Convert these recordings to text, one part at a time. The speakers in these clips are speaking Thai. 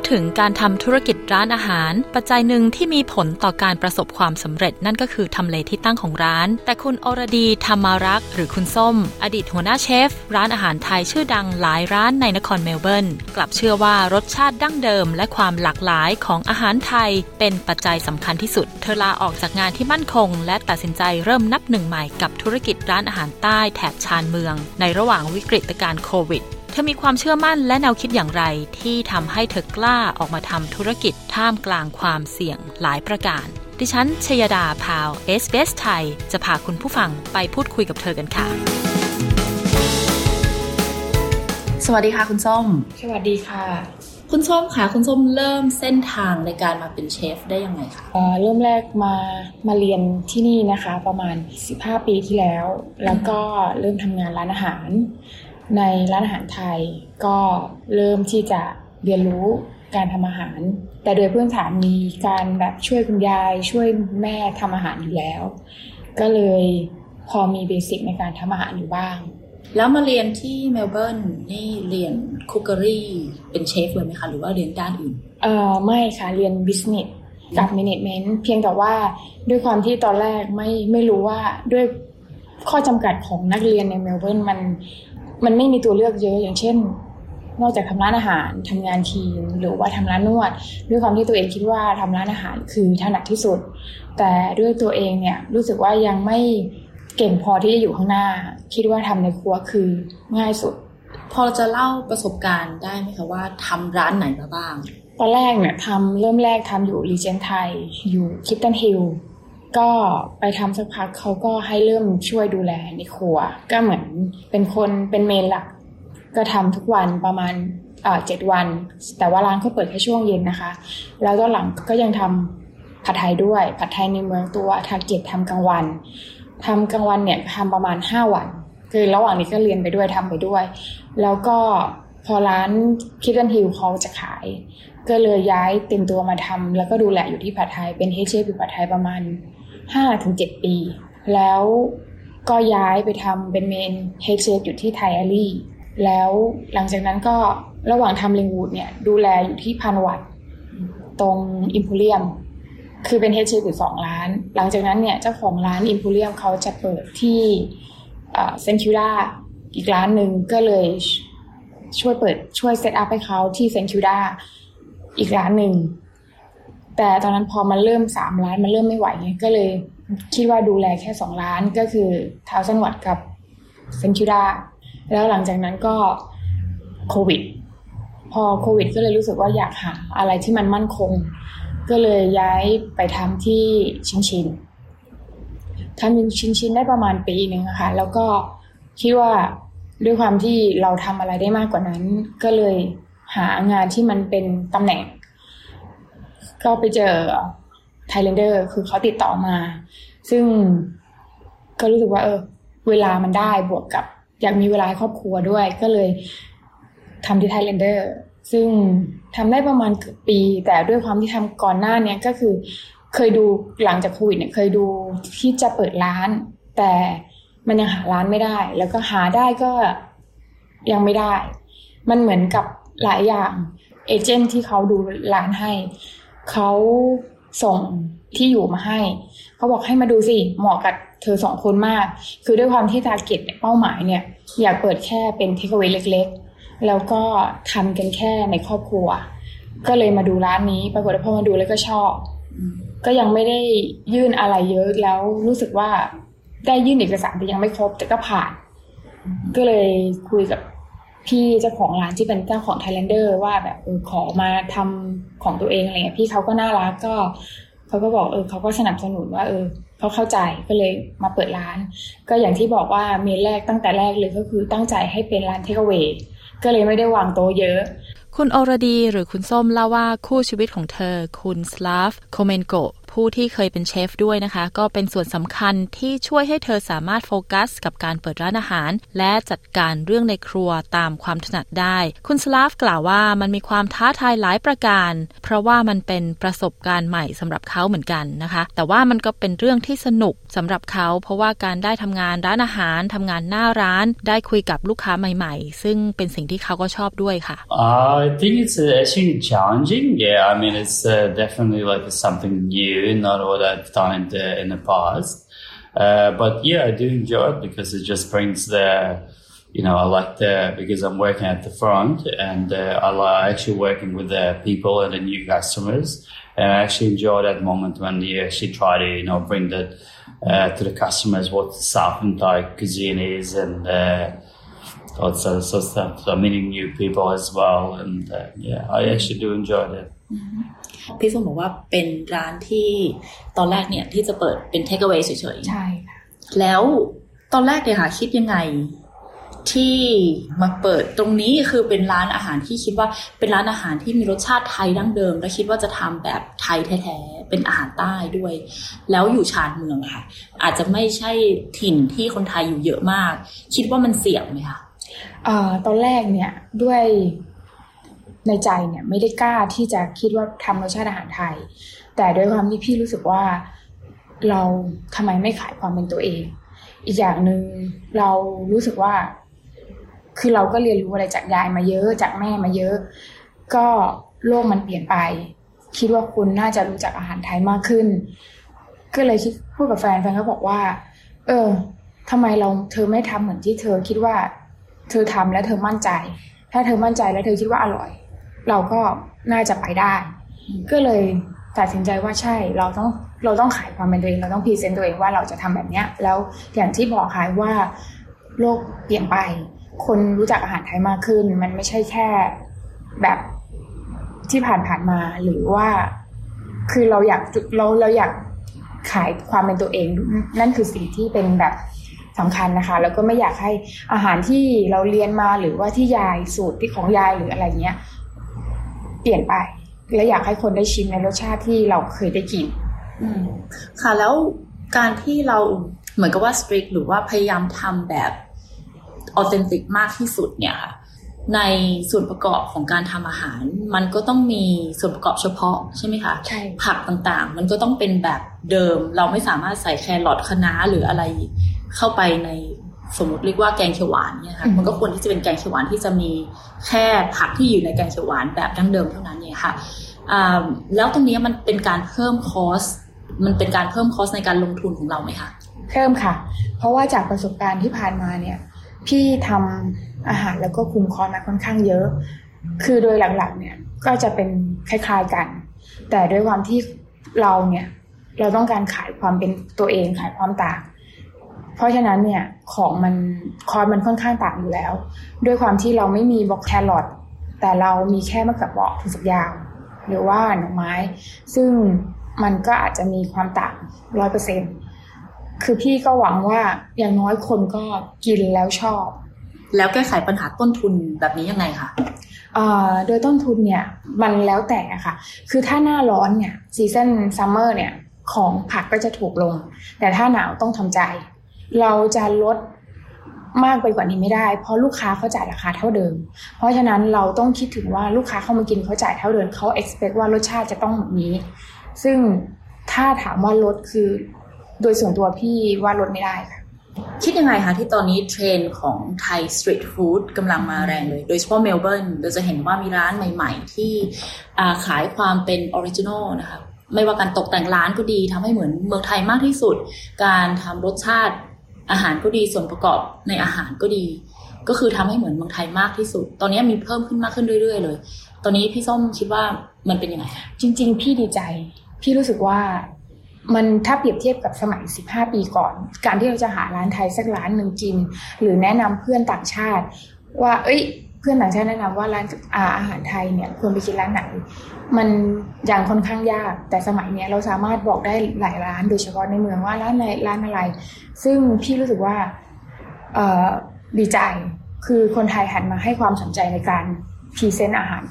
ดถึงการทำธุรกิจร้านอาหาร ปัจจัยหนึ่งที่มีผลต่อการประสบความสำเร็จนั่นก็คือทำเลที่ตั้งของร้าน แต่คุณอรดีธรรมารักษ์หรือคุณส้ม อดีตหัวหน้าเชฟ ร้านอาหารไทยชื่อดังหลายร้านในนครเมลเบิร์นกลับเชื่อว่ารสชาติดั้งเดิม และความหลากหลายของอาหารไทย เป็นปัจจัยสำคัญที่สุด เธอลาออกจากงานที่มั่นคง และตัดสินใจเริ่มนับหนึ่งใหม่กับธุรกิจร้านอาหารใต้แถบชานเมือง ในระหว่างวิกฤตการณ์โควิด เธอมีความเชื่อมั่นและแนวคิดอย่างไรที่ทำให้เธอกล้าออกมาทำธุรกิจท่ามกลางความเสี่ยงหลายประการ ดิฉันชยดาพาวเอสเบสไทย จะพาคุณผู้ฟังไปพูดคุยกับเธอกันค่ะ สวัสดีค่ะคุณส้ม สวัสดีค่ะ คุณส้มค่ะคุณส้มเริ่มเส้นทางในการมาเป็นเชฟได้ยังไงคะเริ่มแรกมามาเรียนที่นี่นะคะ ประมาณ 15 ปีที่แล้ว แล้วก็เริ่มทำงานร้านอาหาร ในร้านอาหารไทย ก็เริ่มที่จะเรียนรู้การทำอาหาร แต่โดยพื้นฐานมีการแบบช่วยคุณยาย ช่วยแม่ทำอาหารอยู่แล้ว ก็เลยพอมี basic ในการทำอาหารอยู่บ้าง แล้วมาเรียนที่เมลเบิร์นนี่เรียน cookery เป็นเชฟเลยไหมคะ หรือว่าเรียนด้านอื่น เอ่อไม่ค่ะ เรียนบิสเนสกับม a เมนต์เพียงแต่ว่าด้วยความที่ตอนแรกไม่ไม่รู้ว่าด้วยข้อจำกัดของนักเรียนในเมลเบิร์นมัน มันไม่มีตัวเลือกเยอะอย่างเช่น นอกจากทำร้านอาหารทำงานทีมหรือว่าทำร้านนวด ด้วยความที่ตัวเองคิดว่าทำร้านอาหารคือถนัดที่สุด แต่ด้วยตัวเองเนี่ยรู้สึกว่ายังไม่เก่งพอที่จะอยู่ข้างหน้า คิดว่าทำในครัวคือง่ายสุด พอจะเล่าประสบการณ์ได้ไหมคะว่าทำร้านไหนมาบ้างตอนแรกเนี่ยทำเริ่มแรกทำอยู่รีเจนไทยอยู่คิปตันฮิล ก็ไปทำสักพักเขาก็ให้เริ่มช่วยดูแลในครัว ก็เหมือนเป็นคนเป็นเมนหลัก ก็ทำทุกวันประมาณเจ็ดวัน แต่ว่าร้านเขาเปิดแค่ช่วงเย็นนะคะ แล้วตอหลังก็ยังทำผัดไทยด้วย ผัดไทยในเมืองตัวทาเก็ตทำกลางวันทำกลางวันเนี่ยทำประมาณห้าวัน คือระหว่างนี้ก็เรียนไปด้วยทำไปด้วย แล้วก็พอร้านคิดตันฮิลเขาจะขาย ก็เลยย้ายเต็มตัวมาทำแล้วก็ดูแลอยู่ที่ผัดไทยเป็น head chef อยู่ผัดไทยประมาณ ห้าถึงเจ็ดปี แล้วก็ย้ายไปทำเป็น main head chef อยู่ที่ไทยอลี่ แล้วหลังจากนั้นก็ระหว่างทำ Ringwood เนี่ยดูแลอยู่ที่พันวัตตรงอิมพูเรียม คือเป็น head chef อยู่สองร้าน หลังจากนั้นเนี่ยเจ้าของร้านอิมพูเรียมเขาจะเปิดที่St Kilda อีกร้านหนึ่งก็เลยช่วยเปิดช่วย set up ให้เขาที่ St Kilda อีกร้านหนึ่ง แต่ตอนนั้นพอมันเริ่มสามร้านมันเริ่มไม่ไหวไงก็เลยคิดว่าดูแลแค่สองร้านก็คือท้าสันวัดกับ St Kilda แล้วหลังจากนั้นก็โควิด พอโควิด ก็เลยรู้สึกว่าอยากหาอะไรที่มันมั่นคง ก็เลยย้ายไปทำที่Chin Chin ทำ Chin Chin ได้ประมาณปีหนึ่งะค่ะแล้วก็คิดว่าด้วยความที่เราทำอะไรได้มากกว่านั้น ก็เลยหางานที่มันเป็นตำแหน่ง ก็ไปเจอ Thailander คือเขาติดต่อมา ซึ่งก็รู้สึกว่า เออ เวลามันได้บวกกับ อยากมีเวลาให้ครอบครัวด้วย ก็เลยทำที่ Thailander ซึ่งทำได้ประมาณเกือบปี แต่ด้วยความที่ทำก่อนหน้านี้ก็คือ เคยดูหลังจากโควิดเนี่ย เคยดูที่จะเปิดร้าน แต่มันยังหาร้านไม่ได้ แล้วก็หาได้ก็ยังไม่ได้ มันเหมือนกับหลายอย่างเอเจนต์ที่เขาดูร้านให้ เขาส่งที่อยู่มาให้ เขาบอกให้มาดูสิ เหมาะกับเธอสองคนมาก คือด้วยความที่ทาร์เก็ตเป้าหมายเนี่ย อยากเปิดแค่เป็น takeaway เล็ก ๆ แล้วก็ทำกันแค่ในครอบครัว ก็เลยมาดูร้านนี้ ปรากฏว่าพอมาดูแล้วก็ชอบ ก็ยังไม่ได้ยื่นอะไรเยอะแล้วรู้สึกว่าได้ยื่นเอกสารแต่ยังไม่ครบแต่ก็ผ่าน ก็เลยคุยกับ พี่เจ้าของร้านที่เป็นเจ้าของ Thailander ว่าแบบเออขอมาทำของตัวเองอะไรเงี้ยพี่เขาก็น่ารักก็เขาก็บอกเออเขาก็สนับสนุนว่า เออเขาเข้าใจก็เลยมาเปิดร้าน ก็อย่างที่บอกว่า main แรกตั้งแต่แรกเลยก็คือตั้งใจให้เป็นร้าน takeaway ก็เลยไม่ได้วางโต๊ะเยอะ คุณอรดีหรือคุณส้มเล่าว่าคู่ชีวิตของเธอ คุณสลาฟโคเมนโก ผู้ที่เคยเป็นเชฟด้วยนะคะ ก็เป็นส่วนสำคัญที่ช่วยให้เธอสามารถโฟกัส กับการเปิดร้านอาหาร และจัดการเรื่องในครัวตามความถนัดได้ คุณสลาฟกล่าวว่ามันมีความท้าทายหลายประการ เพราะว่ามันเป็นประสบการณ์ใหม่สำหรับเขาเหมือนกันนะคะ แต่ว่ามันก็เป็นเรื่องที่สนุกสำหรับเขา เพราะว่าการได้ทำงานร้านอาหารทำงานหน้าร้าน ได้คุยกับลูกค้าใหม่ ๆ ซึ่งเป็นสิ่งที่เขาก็ชอบด้วยค่ะ I think it's actually challenging. Yeah, I mean it's uh, definitely like something new, not what I've done in the in the past. Uh, but yeah, I do enjoy it because it just brings the, you know, I like the because I'm working at the front and uh, I like actually working with the people and the new customers, and I actually enjoy that moment when you actually try to you know bring that uh, to the customers what South and Thai cuisine is and. Uh, also so stuff. So meeting new people as well, and uh, yeah, I actually do enjoy that. พี่ส้มบอกว่าเป็นร้านที่ตอนแรกเนี่ยที่จะเปิดเป็นเทคเอาไว้เฉยใช่ค่ะๆแล้วตอนแรกเนี่ยค่ะคิดยังไง ที่มาเปิดตรงนี้คือเป็นร้านอาหารที่คิดว่าเป็นร้านอาหารที่มีรสชาติไทยดั้งเดิม และคิดว่าจะทำแบบไทยแท้ๆเป็นอาหารใต้ด้วย แล้วอยู่ชานเมืองค่ะ อาจจะไม่ใช่ถิ่นที่คนไทยอยู่เยอะมาก คิดว่ามันเสี่ยงไหมคะเอตอนแรกเนี่ยด้วยในใจเนี่ยไม่ได้กล้าที่จะคิดว่าทำรสชาติอาหารไทย แต่ด้วยความที่พี่รู้สึกว่าเราทำไมไม่ขายความเป็นตัวเอง อีกอย่างหนึ่งเรารู้สึกว่า คือเราก็เรียนรู้อะไรจากยายมาเยอะจากแม่มาเยอะ ก็โลกมันเปลี่ยนไป คิดว่าคุณน่าจะรู้จักอาหารไทยมากขึ้น ก็เลยคิดพูดกับแฟนแฟนก็บอกว่า เออทำไมเราเธอไม่ทำเหมือนที่เธอคิดว่า เธอทำแล้วเธอมั่นใจ ถ้าเธอมั่นใจแล้วเธอคิดว่าอร่อย เราก็น่าจะไปได้ ก็เลยตัดสินใจว่าใช่เราต้องเราต้องขายความเป็นตัวเองเราต้องพรีเซนต์ตัวเองว่าเราจะทำแบบเนี้ยแล้วอย่างที่บอกค่ะว่าโลกเปลี่ยนไป คนรู้จักอาหารไทยมากขึ้น มันไม่ใช่แค่แบบที่ผ่านผ่านๆมาหรือว่าคือเราอยากเราเราอยากขายความเป็นตัวเอง นั่นคือสิ่งที่เป็นแบบ สำคัญนะคะ แล้วก็ไม่อยากให้อาหารที่เราเรียนมาหรือว่าที่ยายสูตรที่ของยายหรืออะไรเงี้ย เปลี่ยนไป และอยากให้คนได้ชิมในรสชาติที่เราเคยได้กินอืมค่ะแล้วการที่เราเหมือนกับว่าสตรีทหรือว่าพยายามทำแบบออเทนติกมากที่สุดเนี่ยค่ะในส่วนประกอบของการทำอาหาร มันก็ต้องมีส่วนประกอบเฉพาะใช่ไหมคะใช่ผักต่างๆ มันก็ต้องเป็นแบบเดิม เราไม่สามารถใส่แครอทคะน้าหรืออะไร เข้าไปในสมมติเรียกว่าแกงเขียวหวานเนี่ยค่ะอืมมันก็ควรที่จะเป็นแกงเขียวหวานที่จะมีแค่ผักที่อยู่ในแกงเขียวหวานแบบดั้งเดิมเท่านั้นเนี่ยค่ะอ่าแล้วตรงนี้มันเป็นการเพิ่มคอสมันเป็นการเพิ่มคอสในการลงทุนของเราไหมคะเพิ่มค่ะ เพราะว่าจากประสบการณ์ที่ผ่านมาเนี่ยพี่ทำอาหารแล้วก็คุมคอร์สมาค่อนข้างเยอะ คือโดยหลักๆเนี่ยก็จะเป็นคล้ายๆกัน แต่ด้วยความที่เราเนี่ยเราต้องการขายความเป็นตัวเองขายความต่าง เพราะฉะนั้นเนี่ยของมันคอร์สมันค่อนข้างต่างอยู่แล้ว ด้วยความที่เราไม่มีบรอกโคลี แครอทแต่เรามีแค่มะเขือเปราะถั่วฝักยาว หรือว่าหน่อไม้ ซึ่งมันก็อาจจะมีความต่างร้อยเปอร์เซ็นต์คือพี่ก็หวังว่าอย่างน้อยคนก็กินแล้วชอบ แล้วแก้ไขปัญหาต้นทุนแบบนี้ยังไงคะเอ่อโดยต้นทุนเนี่ยมันแล้วแต่อะค่ะ คือถ้าหน้าร้อนเนี่ย season summer เนี่ยของผักก็จะถูกลง แต่ถ้าหนาวต้องทำใจ เราจะลดมากไปกว่านี้ไม่ได้ เพราะลูกค้าเขาจ่ายราคาเท่าเดิม เพราะฉะนั้นเราต้องคิดถึงว่าลูกค้าเข้ามากินเขาจ่ายเท่าเดิมเขา expect ว่ารสชาติจะต้องแบบนี้ ซึ่งถ้าถามว่าลดคือโดยส่วนตัวพี่ว่าลดไม่ได้ค่ะคิดยังไงคะที่ตอนนี้เทรนด์ของ Thai street food กำลังมาแรงเลย โดยเฉพาะเมลเบิร์นเราจะเห็นว่ามีร้านใหม่ ๆ ที่ขายความเป็น original นะคะไม่ว่าการตกแต่งร้านก็ดีทำให้เหมือนเมืองไทยมากที่สุด การทำรสชาติ อาหารก็ดีส่วนประกอบในอาหารก็ดี ก็คือทำให้เหมือนเมืองไทยมากที่สุด ตอนนี้มีเพิ่มขึ้นมากขึ้นเรื่อยๆเลย ตอนนี้พี่ส้มคิดว่ามันเป็นยังไงจริง ๆ พี่ดีใจ พี่รู้สึกว่ามันถ้าเปรียบเทียบกับสมัย 15 ปีก่อน การที่เราจะหาร้านไทยสักร้านหนึ่งกิน หรือแนะนำเพื่อนต่างชาติ ว่า เอ้ย เพื่อนต่างชาติแนะนำว่าร้านอาหารไทยเนี่ยควรไปกินร้านไหน มันยังค่อนข้างยาก แต่สมัยนี้เราสามารถบอกได้หลายร้านโดยเฉพาะในเมืองว่าร้านไหนร้านอะไร ซึ่งพี่รู้สึกว่าดีใจคือคนไทยหันมาให้ความสนใจในการ present อาหาร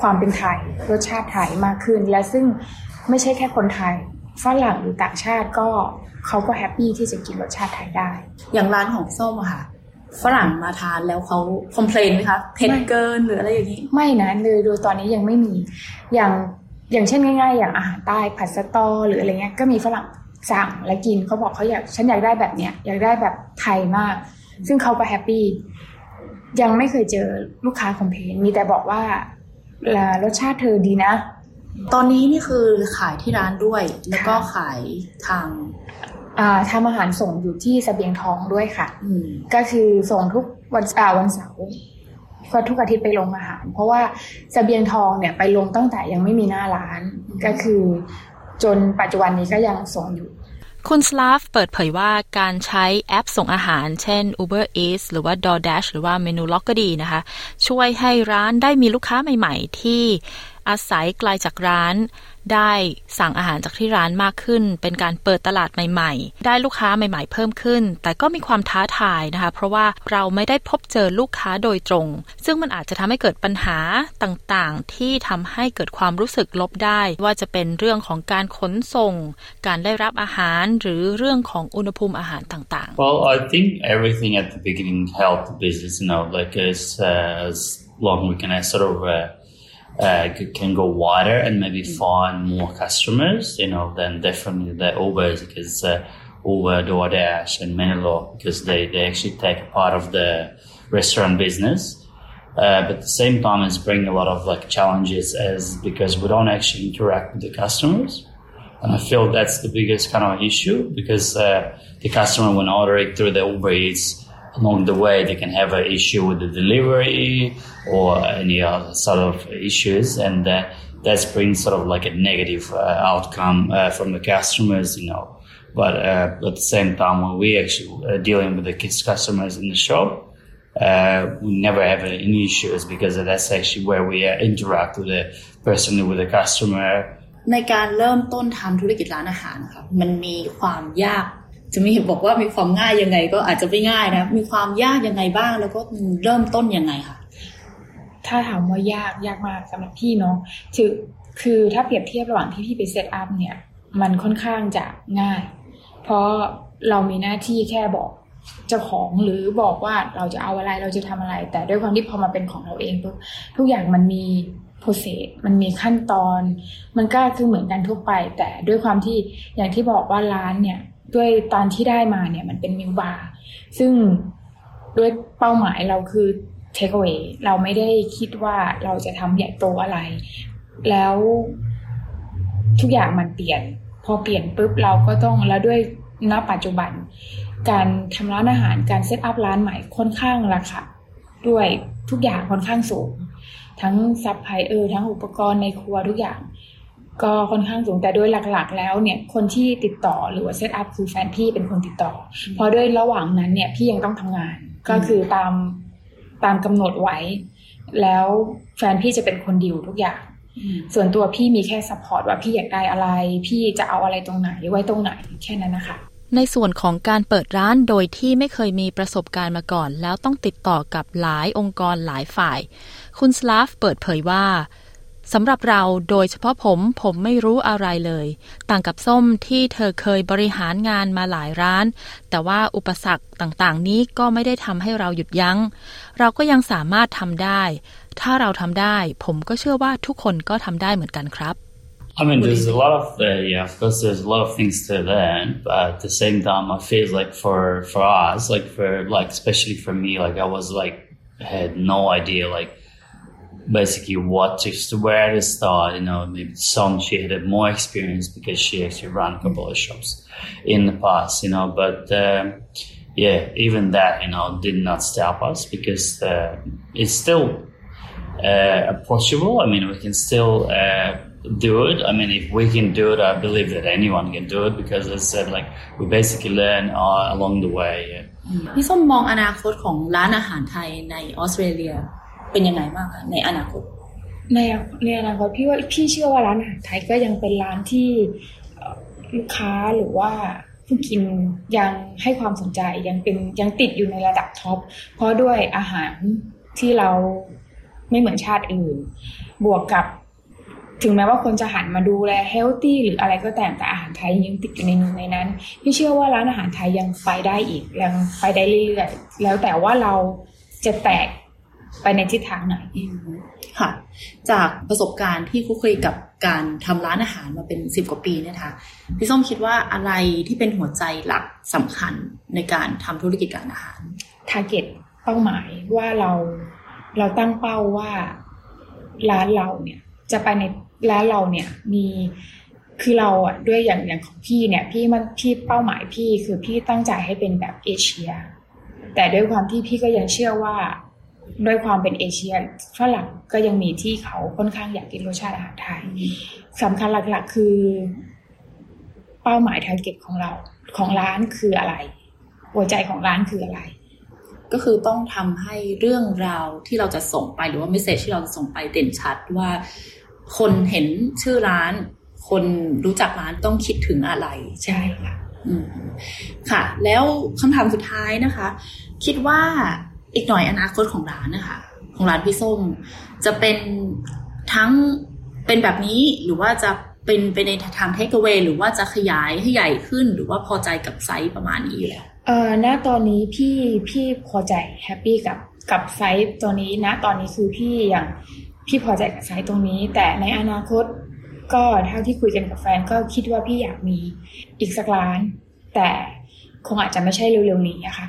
ความเป็นไทย รสชาติไทยมากขึ้น และซึ่งไม่ใช่แค่คนไทยฝรั่งหรือต่างชาติก็เขาก็ happy ที่จะกินรสชาติไทยได้ อย่างร้านของส้มอะค่ะ ฝรั่งมาทานแล้วเขา complain ไหมคะเผ็ดเกินหรืออะไรอย่างนี้ ไม่นะเลยโดยตอนนี้ยังไม่มี อย่างอย่างเช่นง่าย ๆ อย่างอาหารใต้ผัดสะตอหรืออะไรเงี้ยก็มีฝรั่งสั่งและกินเขาบอกเขาอยากฉันอยากได้แบบเนี้ยอยากได้แบบไทยมาก ซึ่งเขาก็ happy ยังไม่เคยเจอลูกค้า complain มีแต่บอกว่ารสชาติเธอดีนะ ตอนนี้นี่คือขายที่ร้านด้วย แล้วก็ขายทางอ่า ทำอาหารส่งอยู่ที่สเสบียงทองด้วยค่ะอืมก็คือส่งทุกวันอ่าวันเสาร์ก็ทุกอาทิตย์ไปลงอาหาร เพราะว่าสเสบียงทองเนี่ยไปลงตั้งแต่ยังไม่มีหน้าร้าน ก็คือจนปัจจุบันนี้ก็ยังส่งอยู่คุณสลาฟเปิดเผยว่าการใช้แอปส่งอาหาร เช่น Uber Eats หรือว่า DoorDash หรือว่า Menu Log ก็ดีนะคะ ช่วยให้ร้านได้มีลูกค้าใหม่ ๆ ที่ อาศัยไกลจากร้าน ได้สั่งอาหารจากที่ร้านมากขึ้น เป็นการเปิดตลาดใหม่ ๆ ได้ลูกค้าใหม่ ๆ เพิ่มขึ้น แต่ก็มีความท้าทายนะคะ เพราะว่าเราไม่ได้พบเจอลูกค้าโดยตรง ซึ่งมันอาจจะทำให้เกิดปัญหาต่างๆ ที่ทำให้เกิดความรู้สึกลบได้ ว่าจะเป็นเรื่องของการขนส่ง การได้รับอาหารหรือเรื่องของอุณหภูมิอาหารต่างๆ Well, I think everything at the beginning helped the business, you know, like as, uh, as long we can sort of uh, uh, can go wider and maybe find more customers, you know, then definitely the Ubers because uh, Uber, DoorDash, and Menelo because they, they actually take a part of the restaurant business. Uh, but at the same time, it's bringing a lot of like challenges as because we don't actually interact with the customers. And I feel that's the biggest kind of issue because uh, the customer, when ordering through the Uber Eats, along the way, they can have an issue with the delivery or any other sort of issues. And uh, that brings sort of like a negative uh, outcome uh, from the customers, you know. But uh, at the same time, when we actually uh, dealing with the kids customers in the shop, uh, we never have any issues because that's actually where we uh, interact with the person, with the customer, ในการเริ่มต้นทำธุรกิจร้านอาหารนะคะมันมีความยาก จะมีบอกว่ามีความง่ายยังไง ก็อาจจะไม่ง่ายนะ มีความยากยังไงบ้าง แล้วก็เริ่มต้นยังไงคะถ้าถามว่ายากยากมากสำหรับพี่เนาะคือคือถ้าเปรียบเทียบระหว่างที่พี่ไปเซตอัพเนี่ย มันค่อนข้างจะง่าย เพราะเรามีหน้าที่แค่บอกเจ้าของหรือบอกว่าเราจะเอาอะไรเราจะทำอะไร แต่ด้วยความที่พอมาเป็นของเราเองปุ๊บทุกอย่างมันมีโปรเซสมันมีขั้นตอน มันก็คือเหมือนกันทั่วไป แต่ด้วยความที่อย่างที่บอกว่าร้านเนี่ย ด้วยตอนที่ได้มาเนี่ย มันเป็น milk bar ซึ่งด้วยเป้าหมายเราคือ take away เราไม่ได้คิดว่าเราจะทำใหญ่โตอะไร แล้วทุกอย่างมันเปลี่ยน พอเปลี่ยนปุ๊บเราก็ต้องแล้วด้วยณปัจจุบัน การทำร้านอาหารการ set up ร้านใหม่ค่อนข้างราคาด้วยทุกอย่างค่อนข้างสูง ทั้งซัพพลายเออร์ทั้งอุปกรณ์ในครัวทุกอย่าง ก็ค่อนข้างสูงแต่โดยหลักๆ แล้วเนี่ยคนที่ติดต่อหรือว่า set up คือแฟนพี่เป็นคนติดต่อเพราะด้วยระหว่างนั้นเนี่ยพี่ยังต้องทำงานก็คือตามตามกำหนดไว้ แล้วแฟนพี่จะเป็นคนดิวทุกอย่าง ส่วนตัวพี่มีแค่ support ว่าพี่อยากได้อะไร พี่จะเอาอะไรตรงไหนไว้ตรงไหนแค่นั้นนะคะในส่วนของการเปิดร้านโดยที่ไม่เคยมีประสบการณ์มาก่อน แล้วต้องติดต่อกับหลายองค์กรหลายฝ่าย คุณสลาฟเปิดเผยว่า สำหรับเราโดยเฉพาะผมผมไม่รู้อะไรเลย ต่างกับส้มที่เธอเคยบริหารงานมาหลายร้าน แต่ว่าอุปสรรคต่างๆ นี้ก็ไม่ได้ทำให้เราหยุดยัง้ง เราก็ยังสามารถทำได้ ถ้าเราทำได้ผมก็เชื่อว่าทุกคนก็ทำได้เหมือนกันครับ I mean, there's a lot of uh, yeah, of course, there's a lot of things to learn, but at the same time, I feel like for for us, like for like especially for me, like I was like had no idea like basically what to where to start. You know, maybe some she had a more experience because she actually ran a couple of shops in the past. You know, but um, yeah, even that you know did not stop us because uh, it's still uh, approachable. I mean, we can still uh, do it. I mean, if we can do it, I believe that anyone can do it because as I said, like we basically learn uh, along the way. Yeah. พี่ส้มมองอนาคตของร้านอาหารไทยในออสเตรเลีย เป็นยังไงบ้างคะในอนาคตในในอนาคตพี่ว่าพี่เชื่อว่าร้านอาหารไทยก็ยังเป็นร้านที่ลูกค้าหรือว่าผู้กินยังให้ความสนใจยังเป็นยังติดอยู่ในระดับท็อปเพราะด้วยอาหารที่เราไม่เหมือนชาติอื่น บวกกับถึงแม้ว่าคนจะหันมาดูแล healthy หรืออะไรก็แต่แต่อาหารไทยยังติดอยู่ในหนึ่งในนั้น พี่เชื่อว่าร้านอาหารไทยยังไปได้อีกยังไปได้เรื่อยๆแล้วแต่ว่าเราจะแตก ไปในทิศทางไหนค่ะ จากประสบการณ์ที่คุยกับการทำร้านอาหารมาเป็นสิบกว่าปีนะคะพี่ส้มคิดว่าอะไรที่เป็นหัวใจหลักสำคัญในการทำธุรกิจการอาหาร target เป้าหมายว่าเราเราตั้งเป้าว่าร้านเราเนี่ย จะไปในร้านเราเนี่ยมีคือเราอะด้วยอย่างอย่างของพี่เนี่ย พี่มันพี่เป้าหมายพี่คือพี่ตั้งใจให้เป็นแบบเอเชีย แต่ด้วยความที่พี่ก็ยังเชื่อว่า ด้วยความเป็นเอเชียฝรั่งก็ยังมีที่เขาค่อนข้างอยากกินรสชาติอาหารไทยสำคัญหลักๆ คือ เป้าหมายทาร์เก็ตของเราของร้านคืออะไร หัวใจของร้านคืออะไร ก็คือต้องทำให้เรื่องราวที่เราจะส่งไปหรือว่าเมสเซจที่เราจะส่งไปเด่นชัดว่า คนเห็นชื่อร้าน คนรู้จักร้านต้องคิดถึงอะไร ใช่ค่ะอืมค่ะ แล้วคำถามสุดท้ายนะคะ คิดว่า อีกหน่อยอนาคตของร้านนะคะของร้านพี่ส้ม จะเป็นทั้งเป็นแบบนี้หรือว่าจะเป็นไปในทาง takeaway หรือว่าจะขยายให้ใหญ่ขึ้น หรือว่าพอใจกับไซส์ประมาณนี้อยู่แล้วเอ่อณตอนนี้พี่พี่พอใจ happy กับกับไซส์ตัวนี้นะตอนนี้คือพี่อยังพี่พอใจกับไซส์ตรงนี้ แต่ในอนาคตก็เท่าที่คุยกันกับแฟนก็คิดว่าพี่อยากมีอีกสักร้าน แต่คงอาจจะไม่ใช่เร็วๆนี้อะค่ะ